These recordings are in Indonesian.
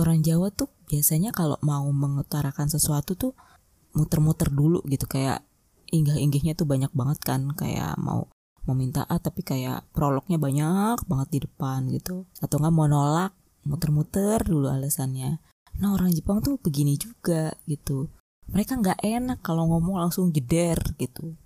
orang Jawa tuh biasanya kalau mau mengutarakan sesuatu tuh muter-muter dulu gitu. Kayak inggah-inggihnya tuh banyak banget kan. Kayak mau meminta A tapi kayak prolognya banyak banget di depan gitu. Atau nggak mau nolak muter-muter dulu alasannya. Nah orang Jepang tuh begini juga gitu. Mereka nggak enak kalau ngomong langsung jeder gitu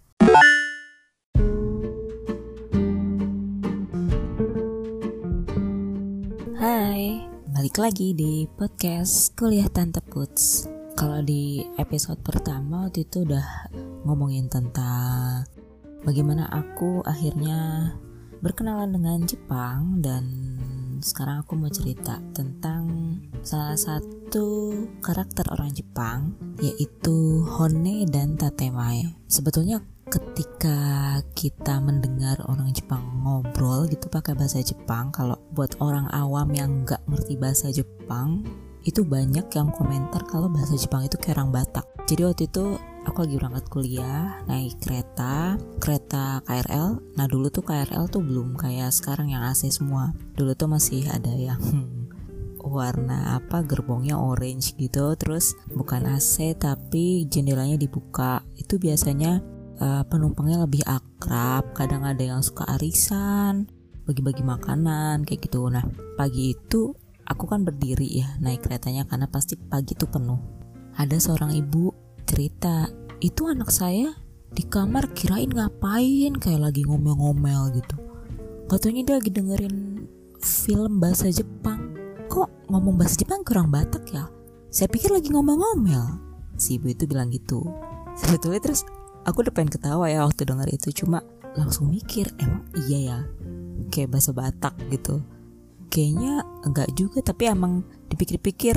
balik lagi di podcast Kuliah Tante Puts. Kalau di episode pertama waktu itu udah ngomongin tentang bagaimana aku akhirnya berkenalan dengan Jepang dan sekarang aku mau cerita tentang salah satu karakter orang Jepang yaitu Hone dan Tatemae. Sebetulnya ketika kita mendengar orang Jepang ngobrol gitu pakai bahasa Jepang kalau buat orang awam yang nggak ngerti bahasa Jepang itu banyak yang komentar kalau bahasa Jepang itu kayak orang Batak. Jadi waktu itu aku lagi berangkat kuliah naik kereta kereta KRL nah dulu tuh KRL tuh belum kayak sekarang yang AC semua. Dulu tuh masih ada yang warna apa gerbongnya orange gitu terus bukan AC tapi jendelanya dibuka. Itu biasanya uh, penumpangnya lebih akrab kadang ada yang suka arisan bagi-bagi makanan kayak gitu. Nah pagi itu aku kan berdiri ya naik keretanya karena pasti pagi itu penuh. Ada seorang ibu cerita itu anak saya di kamar kirain ngapain? Kayak lagi ngomel-ngomel gitu. Katanya dia lagi dengerin film bahasa Jepang. Kok ngomong bahasa Jepang kurang Batak ya? Saya pikir lagi ngomel-ngomel. Si ibu itu bilang gitu. Sebetulnya terus aku udah pengen ketawa ya waktu denger itu cuma langsung mikir emang iya ya? Kayak bahasa Batak gitu. Kayaknya enggak juga tapi emang dipikir-pikir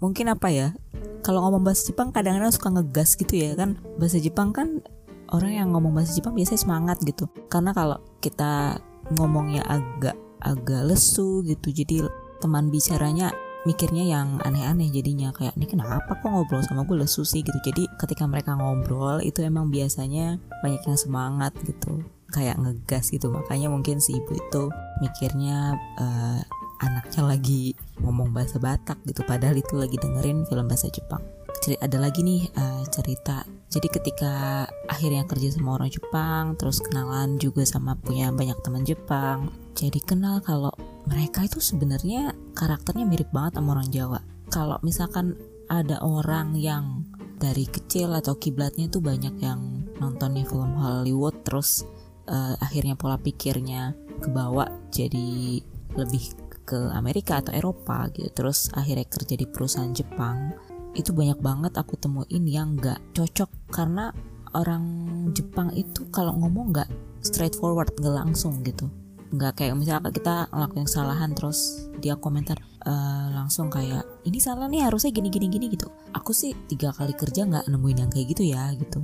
mungkin apa ya kalau ngomong bahasa Jepang kadang-kadang suka ngegas gitu ya kan. Bahasa Jepang kan orang yang ngomong bahasa Jepang biasanya semangat gitu. Karena kalau kita ngomongnya agak agak lesu gitu jadi teman bicaranya mikirnya yang aneh-aneh jadinya kayak ini kenapa kok ngobrol sama gue? Lesu sih gitu. Jadi ketika mereka ngobrol itu emang biasanya banyak yang semangat gitu. Kayak ngegas gitu. Makanya mungkin si ibu itu mikirnya uh, anaknya lagi ngomong bahasa Batak gitu. Padahal itu lagi dengerin film bahasa Jepang. Ada lagi nih uh, cerita. Jadi ketika akhirnya kerja sama orang Jepang terus kenalan juga sama punya banyak teman Jepang jadi kenal kalau mereka itu sebenarnya karakternya mirip banget sama orang Jawa. Kalau misalkan ada orang yang dari kecil atau kiblatnya tuh banyak yang nontonnya film Hollywood terus uh, akhirnya pola pikirnya kebawa jadi lebih ke Amerika atau Eropa gitu terus akhirnya kerja di perusahaan Jepang itu banyak banget aku temuin yang nggak cocok. Karena orang Jepang itu kalau ngomong nggak straightforward nggak langsung gitu nggak kayak misalnya kita ngelakuin kesalahan terus dia komentar uh, langsung kayak ini salah nih harusnya gini gini gini gitu. Aku sih tiga kali kerja nggak nemuin yang kayak gitu ya gitu.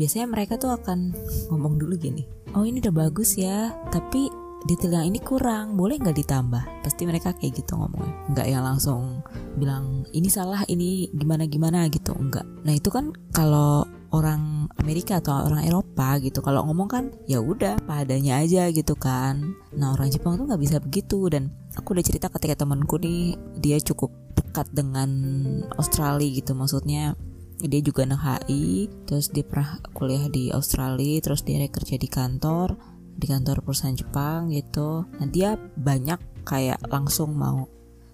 Biasanya mereka tuh akan ngomong dulu gini oh ini udah bagus ya tapi detail yang ini kurang boleh nggak ditambah? Pasti mereka kayak gitu ngomongnya. Nggak yang langsung bilang ini salah ini gimana gimana gitu enggak nah itu kan kalau orang Amerika atau orang Eropa gitu. Kalau ngomong kan ya udah padanya aja gitu kan. Nah orang Jepang tuh nggak bisa begitu. Dan aku udah cerita ketika temanku nih dia cukup dekat dengan Australia gitu. Maksudnya dia juga anak HI terus dia pernah kuliah di Australia terus dia kerja di kantor di kantor perusahaan Jepang gitu. Nah dia banyak kayak langsung mau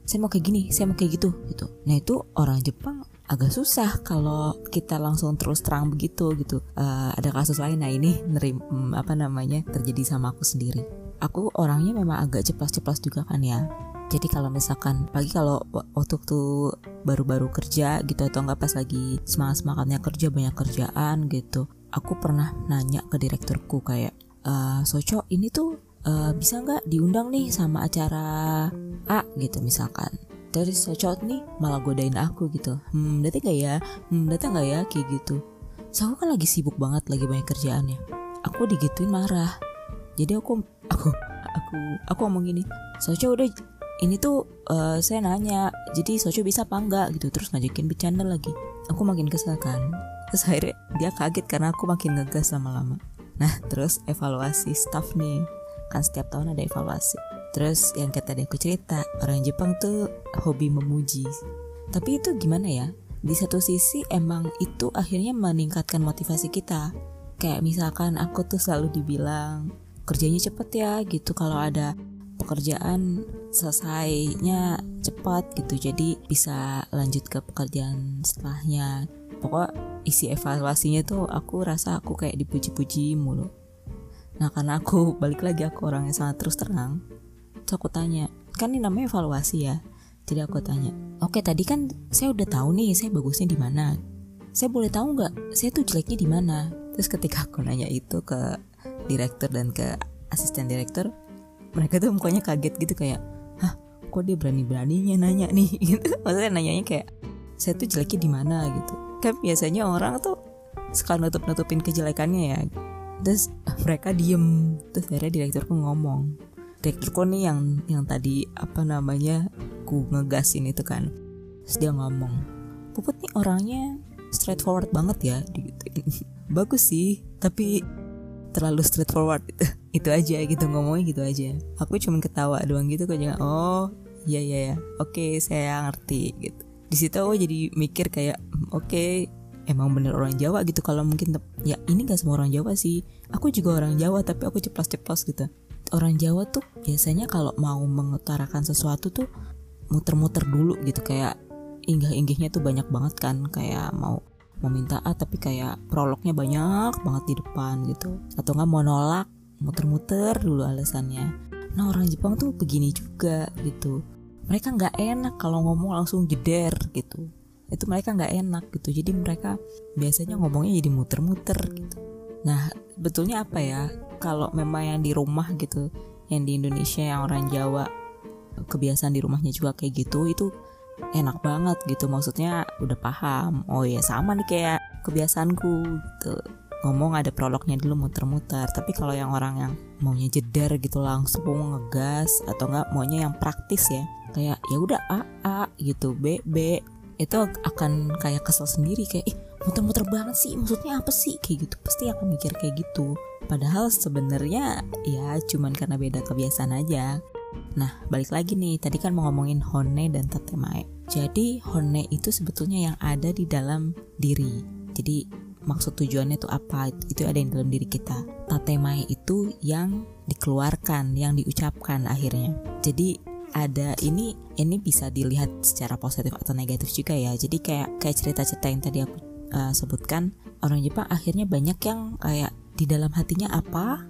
saya mau kayak gini saya mau kayak gitu gitu. Nah itu orang Jepang agak susah kalau kita langsung terus terang begitu gitu. Uh, ada kasus lain nah ini nerim hmm, apa namanya terjadi sama aku sendiri. Aku orangnya memang agak ceplas-ceplas juga kan ya. Jadi kalau misalkan pagi kalau waktu tuh baru-baru kerja gitu atau enggak pas lagi semangat semangatnya kerja banyak kerjaan gitu aku pernah nanya ke direkturku kayak uh, Soco ini tuh uh, bisa nggak diundang nih sama acara A? Gitu misalkan dari Soco nih malah godain aku gitu. Hmm datang nggak ya? Hmm datang nggak ya? Kayak gitu. So aku kan lagi sibuk banget lagi banyak kerjaannya. Aku digituin marah. Jadi aku aku aku aku ngomong gini Soco udah ini tuh uh, saya nanya jadi Socho bisa apa enggak gitu terus ngajakin bercanda lagi. Aku makin kesel kan. Terus akhirnya dia kaget karena aku makin ngegas lama-lama. Nah terus evaluasi staff nih. Kan setiap tahun ada evaluasi Terus yang kata aku cerita, orang Jepang tuh hobi memuji. Tapi itu gimana ya? Di satu sisi emang itu akhirnya meningkatkan motivasi kita. Kayak misalkan aku tuh selalu dibilang kerjanya cepet ya gitu kalau ada pekerjaan selesainya cepat gitu jadi bisa lanjut ke pekerjaan setelahnya pokok isi evaluasinya tuh aku rasa aku kayak dipuji-puji mulu nah karena aku balik lagi aku orang yang sangat terus terang terus aku tanya kan ini namanya evaluasi ya? Jadi aku tanya oke tadi kan saya udah tahu nih saya bagusnya di mana. Saya boleh tahu nggak saya tuh jeleknya di mana? Terus ketika aku nanya itu ke direktur dan ke asisten direktur mereka tuh mukanya kaget gitu kayak hah kok dia berani beraninya nanya nih? Gitu. Maksudnya nanyanya kayak saya tuh jeleknya di mana? Gitu. Kan biasanya orang tuh suka nutup nutupin kejelekannya ya. Terus mereka diem. Terus akhirnya direkturku ngomong direkturku nih yang yang tadi apa namanya ku ngegasin itu kan. Terus dia ngomong puput nih orangnya straightforward banget ya gitu bagus sih tapi terlalu straightforward. Gitu itu aja gitu ngomongnya gitu aja. Aku cuma ketawa doang gitu kok jangan oh iya iya ya oke saya ngerti gitu. Di situ aku jadi mikir kayak oke okay, emang bener orang Jawa gitu kalau mungkin ya ini gak semua orang Jawa sih. Aku juga orang Jawa tapi aku ceplos-ceplos gitu orang Jawa tuh biasanya kalau mau mengutarakan sesuatu tuh muter-muter dulu gitu. Kayak inggah-inggihnya tuh banyak banget kan. Kayak mau mau minta A tapi kayak prolognya banyak banget di depan gitu. Atau nggak mau nolak muter-muter dulu alasannya. Nah orang Jepang tuh begini juga gitu. Mereka nggak enak kalau ngomong langsung jeder gitu. Itu mereka nggak enak gitu. Jadi mereka biasanya ngomongnya jadi muter-muter gitu. Nah betulnya apa ya kalau memang yang di rumah gitu yang di Indonesia yang orang Jawa kebiasaan di rumahnya juga kayak gitu itu enak banget gitu. Maksudnya udah paham oh ya sama nih kayak kebiasaanku gitu. Ngomong ada prolognya dulu muter-muter. Tapi kalau yang orang yang maunya jeder gitu langsung ngegas atau enggak maunya yang praktis ya. Kayak ya udah A A gitu. B B. Itu akan kayak kesel sendiri kayak ih muter-muter banget sih maksudnya apa sih kayak gitu pasti akan mikir kayak gitu padahal sebenarnya ya cuman karena beda kebiasaan aja Nah, balik lagi nih, tadi kan mau ngomongin hone dan tatemae. Jadi, hone itu sebetulnya yang ada di dalam diri. Jadi, maksud tujuannya itu apa? Itu ada di dalam diri kita. Tatemae itu yang dikeluarkan, yang diucapkan akhirnya. Jadi, ada ini ini bisa dilihat secara positif atau negatif juga ya. Jadi kayak kayak cerita-cerita yang tadi aku uh, sebutkan, orang Jepang akhirnya banyak yang kayak di dalam hatinya apa,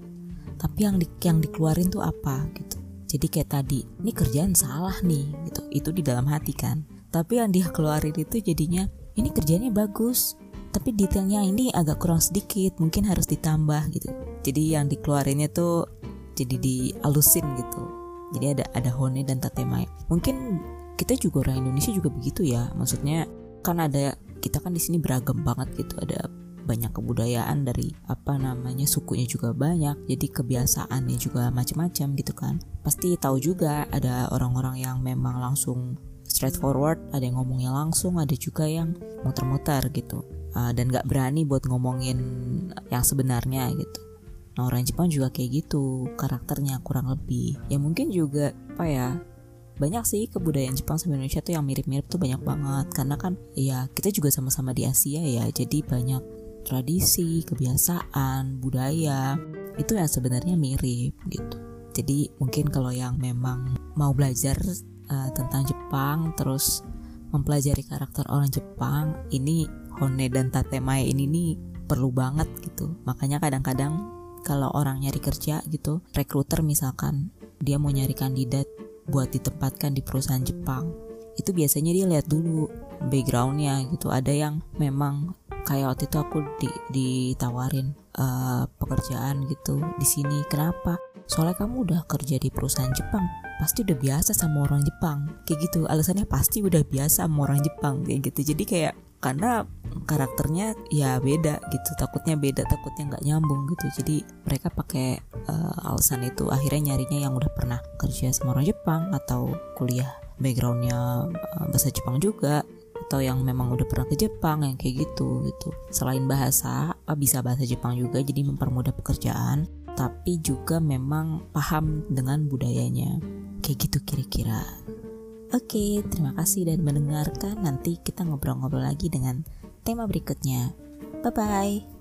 tapi yang di, yang dikeluarin tuh apa gitu jadi kayak tadi, ini kerjaan salah nih gitu. Itu di dalam hati kan. Tapi yang dia keluarin itu jadinya ini kerjanya bagus, tapi detailnya ini agak kurang sedikit, mungkin harus ditambah gitu. Jadi yang dikeluarinnya tuh jadi dialusin gitu. Jadi ada ada hone dan tatemae. Mungkin kita juga orang Indonesia juga begitu ya. Maksudnya kan ada kita kan di sini beragam banget gitu. Ada banyak kebudayaan dari apa namanya sukunya juga banyak jadi kebiasaannya juga macam-macam gitu kan. Pasti tahu juga ada orang-orang yang memang langsung straightforward ada yang ngomongnya langsung ada juga yang muter-muter gitu. Uh, dan gak berani buat ngomongin yang sebenarnya gitu. Nah orang Jepang juga kayak gitu karakternya kurang lebih. Ya mungkin juga apa ya banyak sih kebudayaan Jepang sama Indonesia tuh yang mirip-mirip tuh banyak banget karena kan ya kita juga sama-sama di Asia ya jadi banyak tradisi, kebiasaan, budaya itu yang sebenarnya mirip gitu. Jadi mungkin kalau yang memang mau belajar uh, tentang Jepang terus mempelajari karakter orang Jepang, ini Hone dan Tatemae ini nih perlu banget gitu. Makanya kadang-kadang kalau orang nyari kerja gitu, rekruter misalkan dia mau nyari kandidat buat ditempatkan di perusahaan Jepang, itu biasanya dia lihat dulu backgroundnya gitu. Ada yang memang kayak waktu itu aku di, ditawarin uh, pekerjaan gitu di sini. Kenapa? Soalnya kamu udah kerja di perusahaan Jepang pasti udah biasa sama orang Jepang. Kayak gitu alasannya pasti udah biasa sama orang Jepang kayak gitu. Jadi kayak karena karakternya ya beda gitu. Takutnya beda takutnya nggak nyambung gitu. Jadi mereka pakai uh, alasan itu. Akhirnya nyarinya yang udah pernah kerja sama orang Jepang atau kuliah backgroundnya uh, bahasa Jepang juga atau yang memang udah pernah ke Jepang yang kayak gitu gitu. Selain bahasa bisa bahasa Jepang juga jadi mempermudah pekerjaan. Tapi juga memang paham dengan budayanya. Kayak gitu kira-kira Oke, terima kasih dan mendengarkan. Nanti kita ngobrol-ngobrol lagi dengan tema berikutnya. Bye bye.